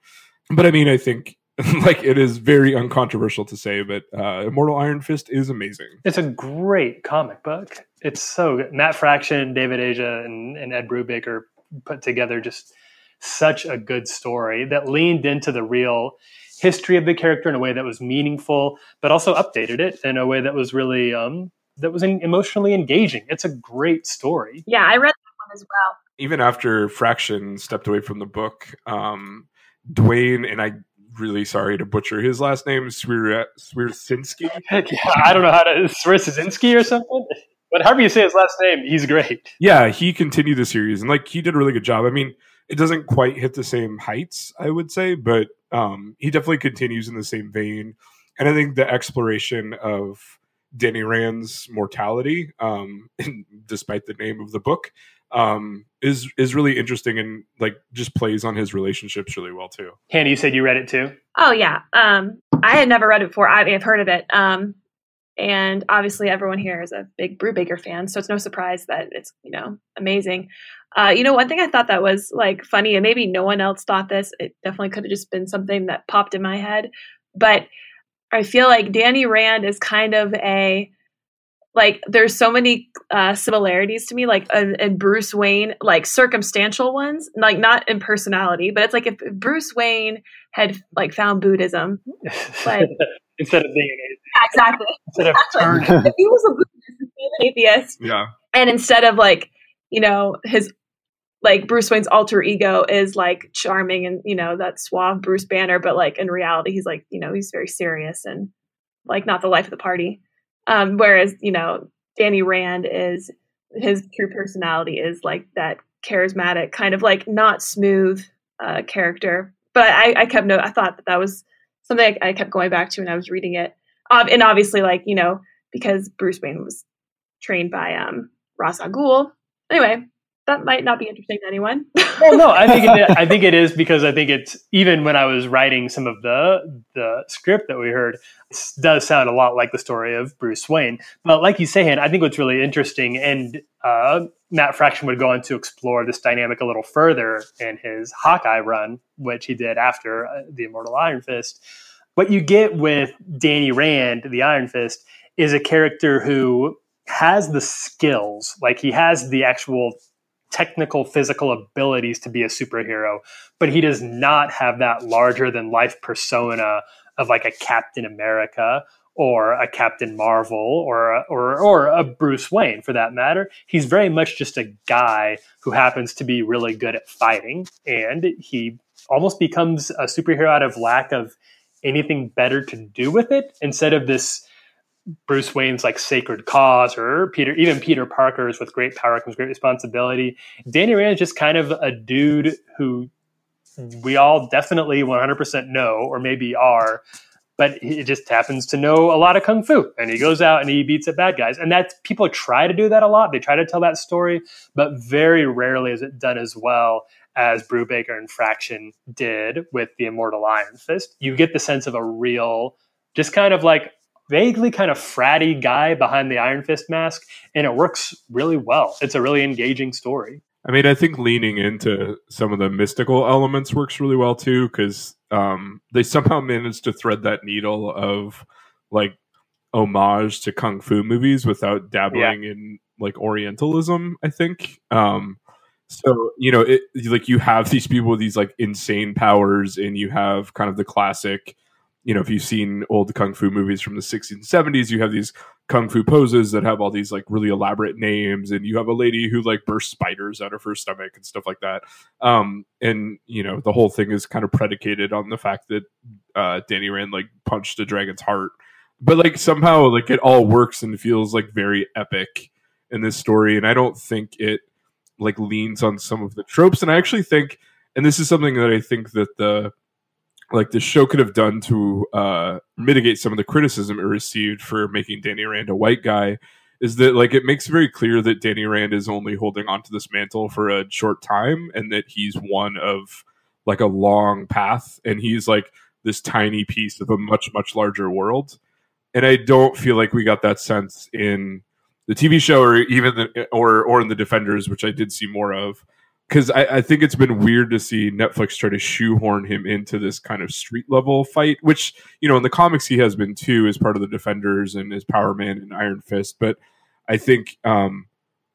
But I mean, I think *laughs* like it is very uncontroversial to say, but uh, Immortal Iron Fist is amazing. It's a great comic book. It's so good. Matt Fraction, David Aja, and, and Ed Brubaker put together just such a good story that leaned into the real history of the character in a way that was meaningful, but also updated it in a way that was really um, that was emotionally engaging. It's a great story. Yeah, I read that one as well. Even after Fraction stepped away from the book, um, Duane and I really sorry to butcher his last name, Swierczynski. *laughs* yeah, I don't know how to Swierczynski or something. But however you say his last name, he's great. Yeah, he continued the series and like he did a really good job. I mean, it doesn't quite hit the same heights, I would say, but um, he definitely continues in the same vein. And I think the exploration of Danny Rand's mortality, um, *laughs* despite the name of the book, um, is is really interesting and like just plays on his relationships really well too. Hannah, you said you read it too. Oh yeah, um, I had never read it before. I, have heard of it, um, and obviously everyone here is a big Brubaker fan, so it's no surprise that it's you know amazing. Uh, you know, one thing I thought that was like funny, and maybe no one else thought this. It definitely could have just been something that popped in my head, but I feel like Danny Rand is kind of a like there's so many uh, similarities to me like uh, and bruce wayne like circumstantial ones like not in personality but it's like if bruce wayne had like found buddhism like *laughs* instead of being an yeah, exactly. Instead of if he was a buddhist an atheist yeah. and instead of like you know his like bruce wayne's alter ego is like charming and you know that suave bruce banner but like in reality he's like you know he's very serious and like not the life of the party um, whereas, you know, Danny Rand is his true personality is like that charismatic, kind of like not smooth uh, character. But I, I kept note. I thought that that was something I, I kept going back to when I was reading it. Um, and obviously, like you know, because Bruce Wayne was trained by um, Ra's al Ghul. Anyway, that might not be interesting to anyone. *laughs* well, no, I think it, *laughs* I think it is because I think it's even when I was writing some of the the script that we heard, it does sound a lot like the story of Bruce Wayne. But like you say, Han, I think what's really interesting, and uh, Matt Fraction would go on to explore this dynamic a little further in his Hawkeye run, which he did after uh, the Immortal Iron Fist. What you get with Danny Rand, the Iron Fist, is a character who has the skills, like he has the actual technical physical abilities to be a superhero, but he does not have that larger than life persona of like a Captain America or a Captain Marvel or a, or or a Bruce Wayne for that matter. He's very much just a guy who happens to be really good at fighting and he almost becomes a superhero out of lack of anything better to do with it instead of this Bruce Wayne's like sacred cause or Peter, even Peter Parker's with great power comes great responsibility. Danny Rand is just kind of a dude who we all definitely 100% know or maybe are, but he just happens to know a lot of kung fu and he goes out and he beats up bad guys. And that people try to do that a lot. They try to tell that story, but very rarely is it done as well as Brubaker and Fraction did with the Immortal Iron Fist. You get the sense of a real, just kind of like vaguely kind of fratty guy behind the Iron Fist mask, and it works really well. It's a really engaging story. I mean, I think leaning into some of the mystical elements works really well too, because um, they somehow managed to thread that needle of like homage to kung fu movies without dabbling yeah. in like Orientalism. I think. Um, so you know, it like you have these people with these like insane powers, and you have kind of the classic you know, if you've seen old kung fu movies from the 60s and 70s, you have these kung fu poses that have all these like really elaborate names, and you have a lady who like bursts spiders out of her stomach and stuff like that. Um, and you know, the whole thing is kind of predicated on the fact that uh, Danny Rand like punched a dragon's heart, but like somehow like it all works and feels like very epic in this story, and I don't think it like leans on some of the tropes, and I actually think, and this is something that I think that the like the show could have done to uh, mitigate some of the criticism it received for making Danny Rand a white guy is that like it makes very clear that Danny Rand is only holding onto this mantle for a short time and that he's one of like a long path and he's like this tiny piece of a much much larger world. And I don't feel like we got that sense in the TV show or even the, or or in the Defenders which I did see more of because I, I, think it's been weird to see Netflix try to shoehorn him into this kind of street level fight, which you know in the comics he has been too, as part of the Defenders and as Power Man and Iron Fist. But I think um,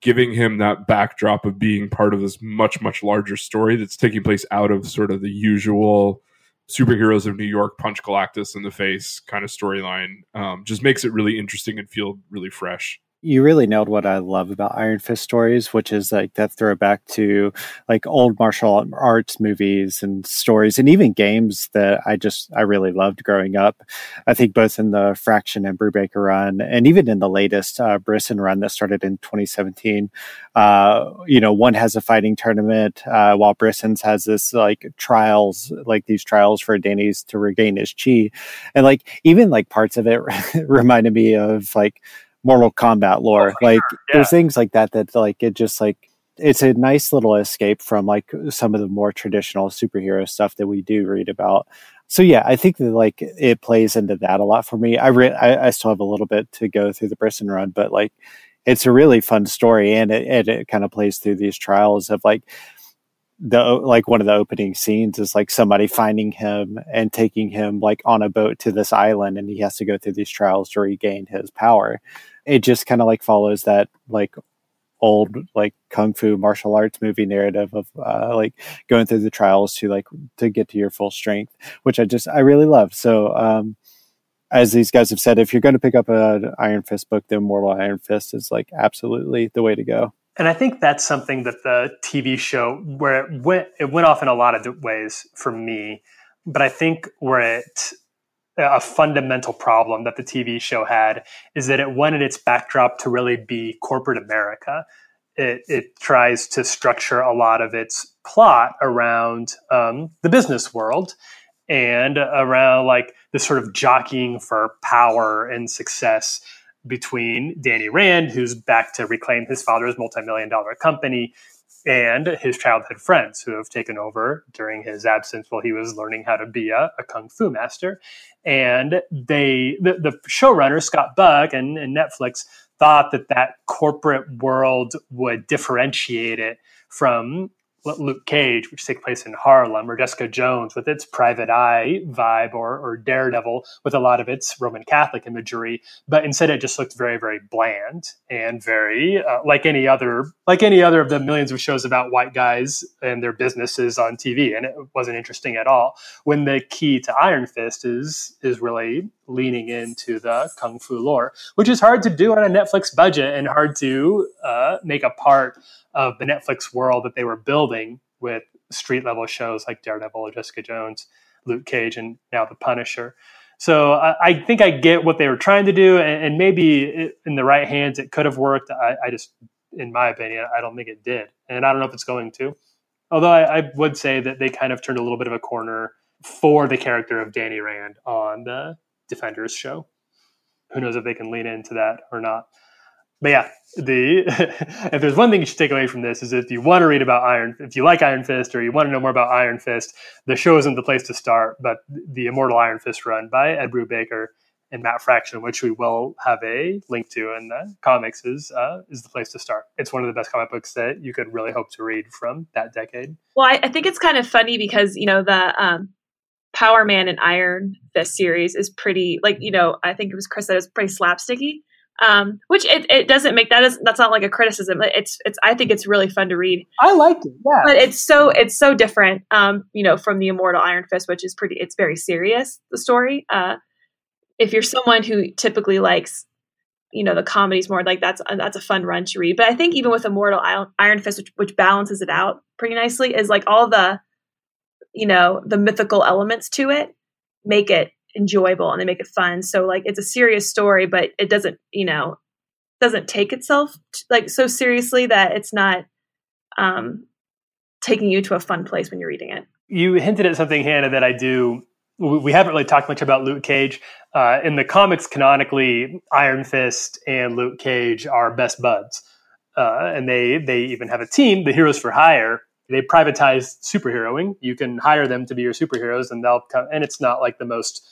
giving him that backdrop of being part of this much much larger story that's taking place out of sort of the usual superheroes of New York punch Galactus in the face kind of storyline um, just makes it really interesting and feel really fresh you really nailed what I love about Iron Fist stories, which is like that throwback to like old martial arts movies and stories and even games that I just, I really loved growing up. I think both in the Fraction and Brubaker run and even in the latest uh, Brisson run that started in 2017, uh, you know, one has a fighting tournament uh, while Brisson's has this like trials, like these trials for Danny's to regain his chi. And like even like parts of it *laughs* reminded me of like, Mortal Kombat lore. Oh, like sure. yeah. there's things like that that like it just like it's a nice little escape from like some of the more traditional superhero stuff that we do read about. So yeah, I think that like it plays into that a lot for me. I re- I, I still have a little bit to go through the Brisson run, but like it's a really fun story and it, it, it kind of plays through these trials of like the like one of the opening scenes is like somebody finding him and taking him like on a boat to this island and he has to go through these trials to regain his power. It just kind of like follows that like old like kung fu martial arts movie narrative of uh, like going through the trials to like to get to your full strength which i just i really love. So um as these guys have said if you're going to pick up an iron fist book the immortal iron fist is like absolutely the way to go and I think that's something that the TV show, where it went, it went off in a lot of ways for me. But I think where it, a fundamental problem that the TV show had is that it wanted its backdrop to really be corporate America. It, it tries to structure a lot of its plot around um, the business world and around like this sort of jockeying for power and success between Danny Rand, who's back to reclaim his father's multi-million dollar company, and his childhood friends who have taken over during his absence while he was learning how to be a, a kung fu master. And they, the, the showrunner Scott Buck and, and Netflix thought that that corporate world would differentiate it from Luke Cage, which takes place in Harlem, or Jessica Jones with its private eye vibe, or, or Daredevil with a lot of its Roman Catholic imagery. But instead, it just looked very, very bland and very uh, like any other, like any other of the millions of shows about white guys and their businesses on TV, and it wasn't interesting at all. When the key to Iron Fist is is really leaning into the kung fu lore, which is hard to do on a Netflix budget and hard to uh, make a part of the Netflix world that they were building with street level shows like Daredevil Jessica Jones, Luke Cage, and now The Punisher. So I, I think I get what they were trying to do, and, and maybe it, in the right hands it could have worked. I, I, just, in my opinion, I don't think it did, and I don't know if it's going to. Although I, I would say that they kind of turned a little bit of a corner for the character of Danny Rand on the Defenders show. Who knows if they can lean into that or not? But yeah, the *laughs* if there's one thing you should take away from this is if you want to read about Iron, if you like Iron Fist or you want to know more about Iron Fist, the show isn't the place to start. But the Immortal Iron Fist run by Ed Brubaker and Matt Fraction, which we will have a link to in the comics, is uh, is the place to start. It's one of the best comic books that you could really hope to read from that decade. Well, I, I think it's kind of funny because you know the um, Power Man and Iron Fist series is pretty like you know I think it was Chris said was pretty slapsticky um, which it, it doesn't make that is that's not like a criticism. It's it's I think it's really fun to read. I liked it, yeah. But it's so it's so different, um, you know, from the Immortal Iron Fist, which is pretty. It's very serious. The story. Uh, if you're someone who typically likes, you know, the comedies more, like that's that's a fun run to read. But I think even with Immortal Iron Fist, which, which balances it out pretty nicely, is like all the, you know, the mythical elements to it make it enjoyable and they make it fun. So like it's a serious story, but it doesn't, you know, doesn't take itself like so seriously that it's not um, taking you to a fun place when you're reading it. You hinted at something, Hannah, that I do. We haven't really talked much about Luke Cage. Uh, in the comics, canonically, Iron Fist and Luke Cage are best buds, uh, and they they even have a team, the Heroes for Hire. They privatize superheroing. You can hire them to be your superheroes, and they'll come. And it's not like the most.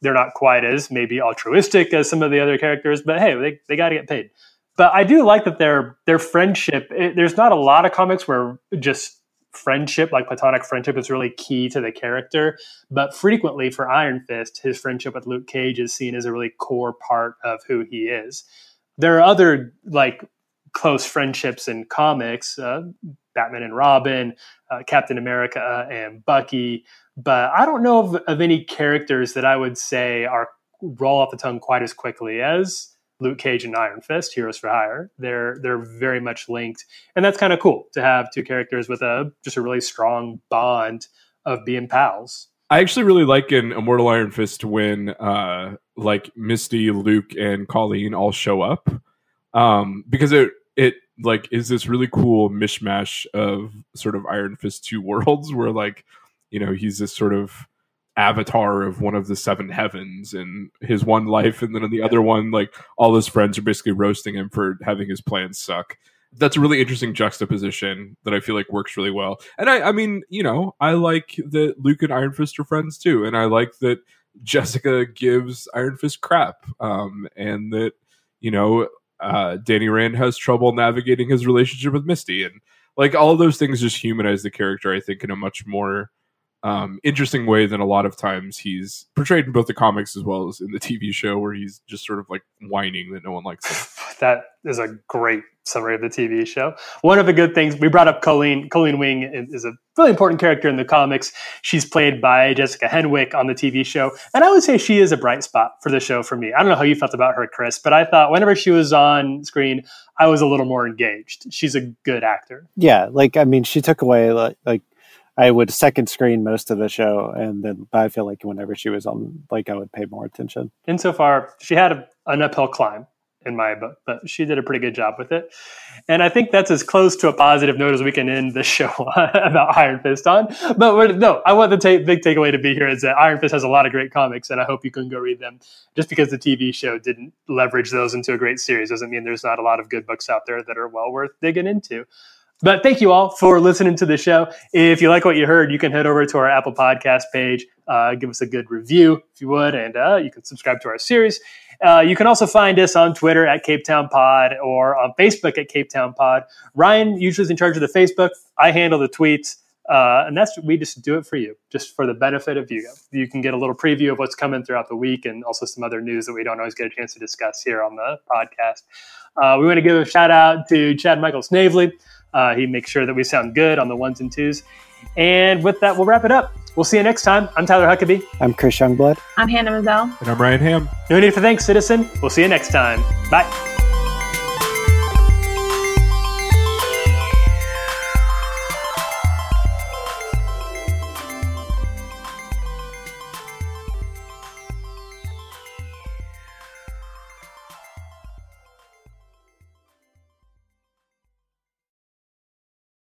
They're not quite as maybe altruistic as some of the other characters, but hey, they, they got to get paid. But I do like that their their friendship. It, there's not a lot of comics where just friendship, like platonic friendship, is really key to the character. But frequently for Iron Fist, his friendship with Luke Cage is seen as a really core part of who he is. There are other like close friendships in comics, uh, Batman and Robin, uh, Captain America and Bucky. But I don't know of, of any characters that I would say are roll off the tongue quite as quickly as Luke Cage and Iron Fist, Heroes for Hire. They're they're very much linked, and that's kind of cool to have two characters with a just a really strong bond of being pals. I actually really like in Immortal Iron Fist when uh, like Misty, Luke, and Colleen all show up um, because it like is this really cool mishmash of sort of Iron Fist two worlds where like you know he's this sort of avatar of one of the seven heavens and his one life and then in the other one like all his friends are basically roasting him for having his plans suck. That's a really interesting juxtaposition that i feel like works really well. And i i mean you know i like that luke and iron fist are friends too and i like that jessica gives iron fist crap um and that you know uh danny rand has trouble navigating his relationship with misty and like all those things just humanize the character i think in a much more um, interesting way than a lot of times he's portrayed in both the comics as well as in the TV show, where he's just sort of like whining that no one likes him. *sighs* that is a great summary of the TV show. One of the good things we brought up, Colleen. Colleen Wing is a really important character in the comics. She's played by Jessica Henwick on the TV show, and I would say she is a bright spot for the show for me. I don't know how you felt about her, Chris, but I thought whenever she was on screen, I was a little more engaged. She's a good actor. Yeah, like I mean, she took away like, like I would second screen most of the show, and then I feel like whenever she was on, like I would pay more attention. Insofar, she had a, an uphill climb in my book, but she did a pretty good job with it. And I think that's as close to a positive note as we can end the show *laughs* about Iron Fist on. But no, I want the big takeaway to be here is that Iron Fist has a lot of great comics, and I hope you can go read them. Just because the TV show didn't leverage those into a great series doesn't mean there's not a lot of good books out there that are well worth digging into. But thank you all for listening to the show. If you like what you heard, you can head over to our Apple Podcast page, uh, give us a good review if you would, and uh, you can subscribe to our series. Uh, you can also find us on Twitter at Cape Town Pod or on Facebook at Cape Town Pod. Ryan usually is in charge of the Facebook. I handle the tweets. Uh, and that's we just do it for you, just for the benefit of you. You can get a little preview of what's coming throughout the week, and also some other news that we don't always get a chance to discuss here on the podcast. Uh, we want to give a shout out to Chad Michael Snavely. Uh, he makes sure that we sound good on the ones and twos. And with that, we'll wrap it up. We'll see you next time. I'm Tyler Huckabee. I'm Chris Youngblood. I'm Hannah Mazel. And I'm Ryan Ham. No need for thanks, citizen. We'll see you next time. Bye.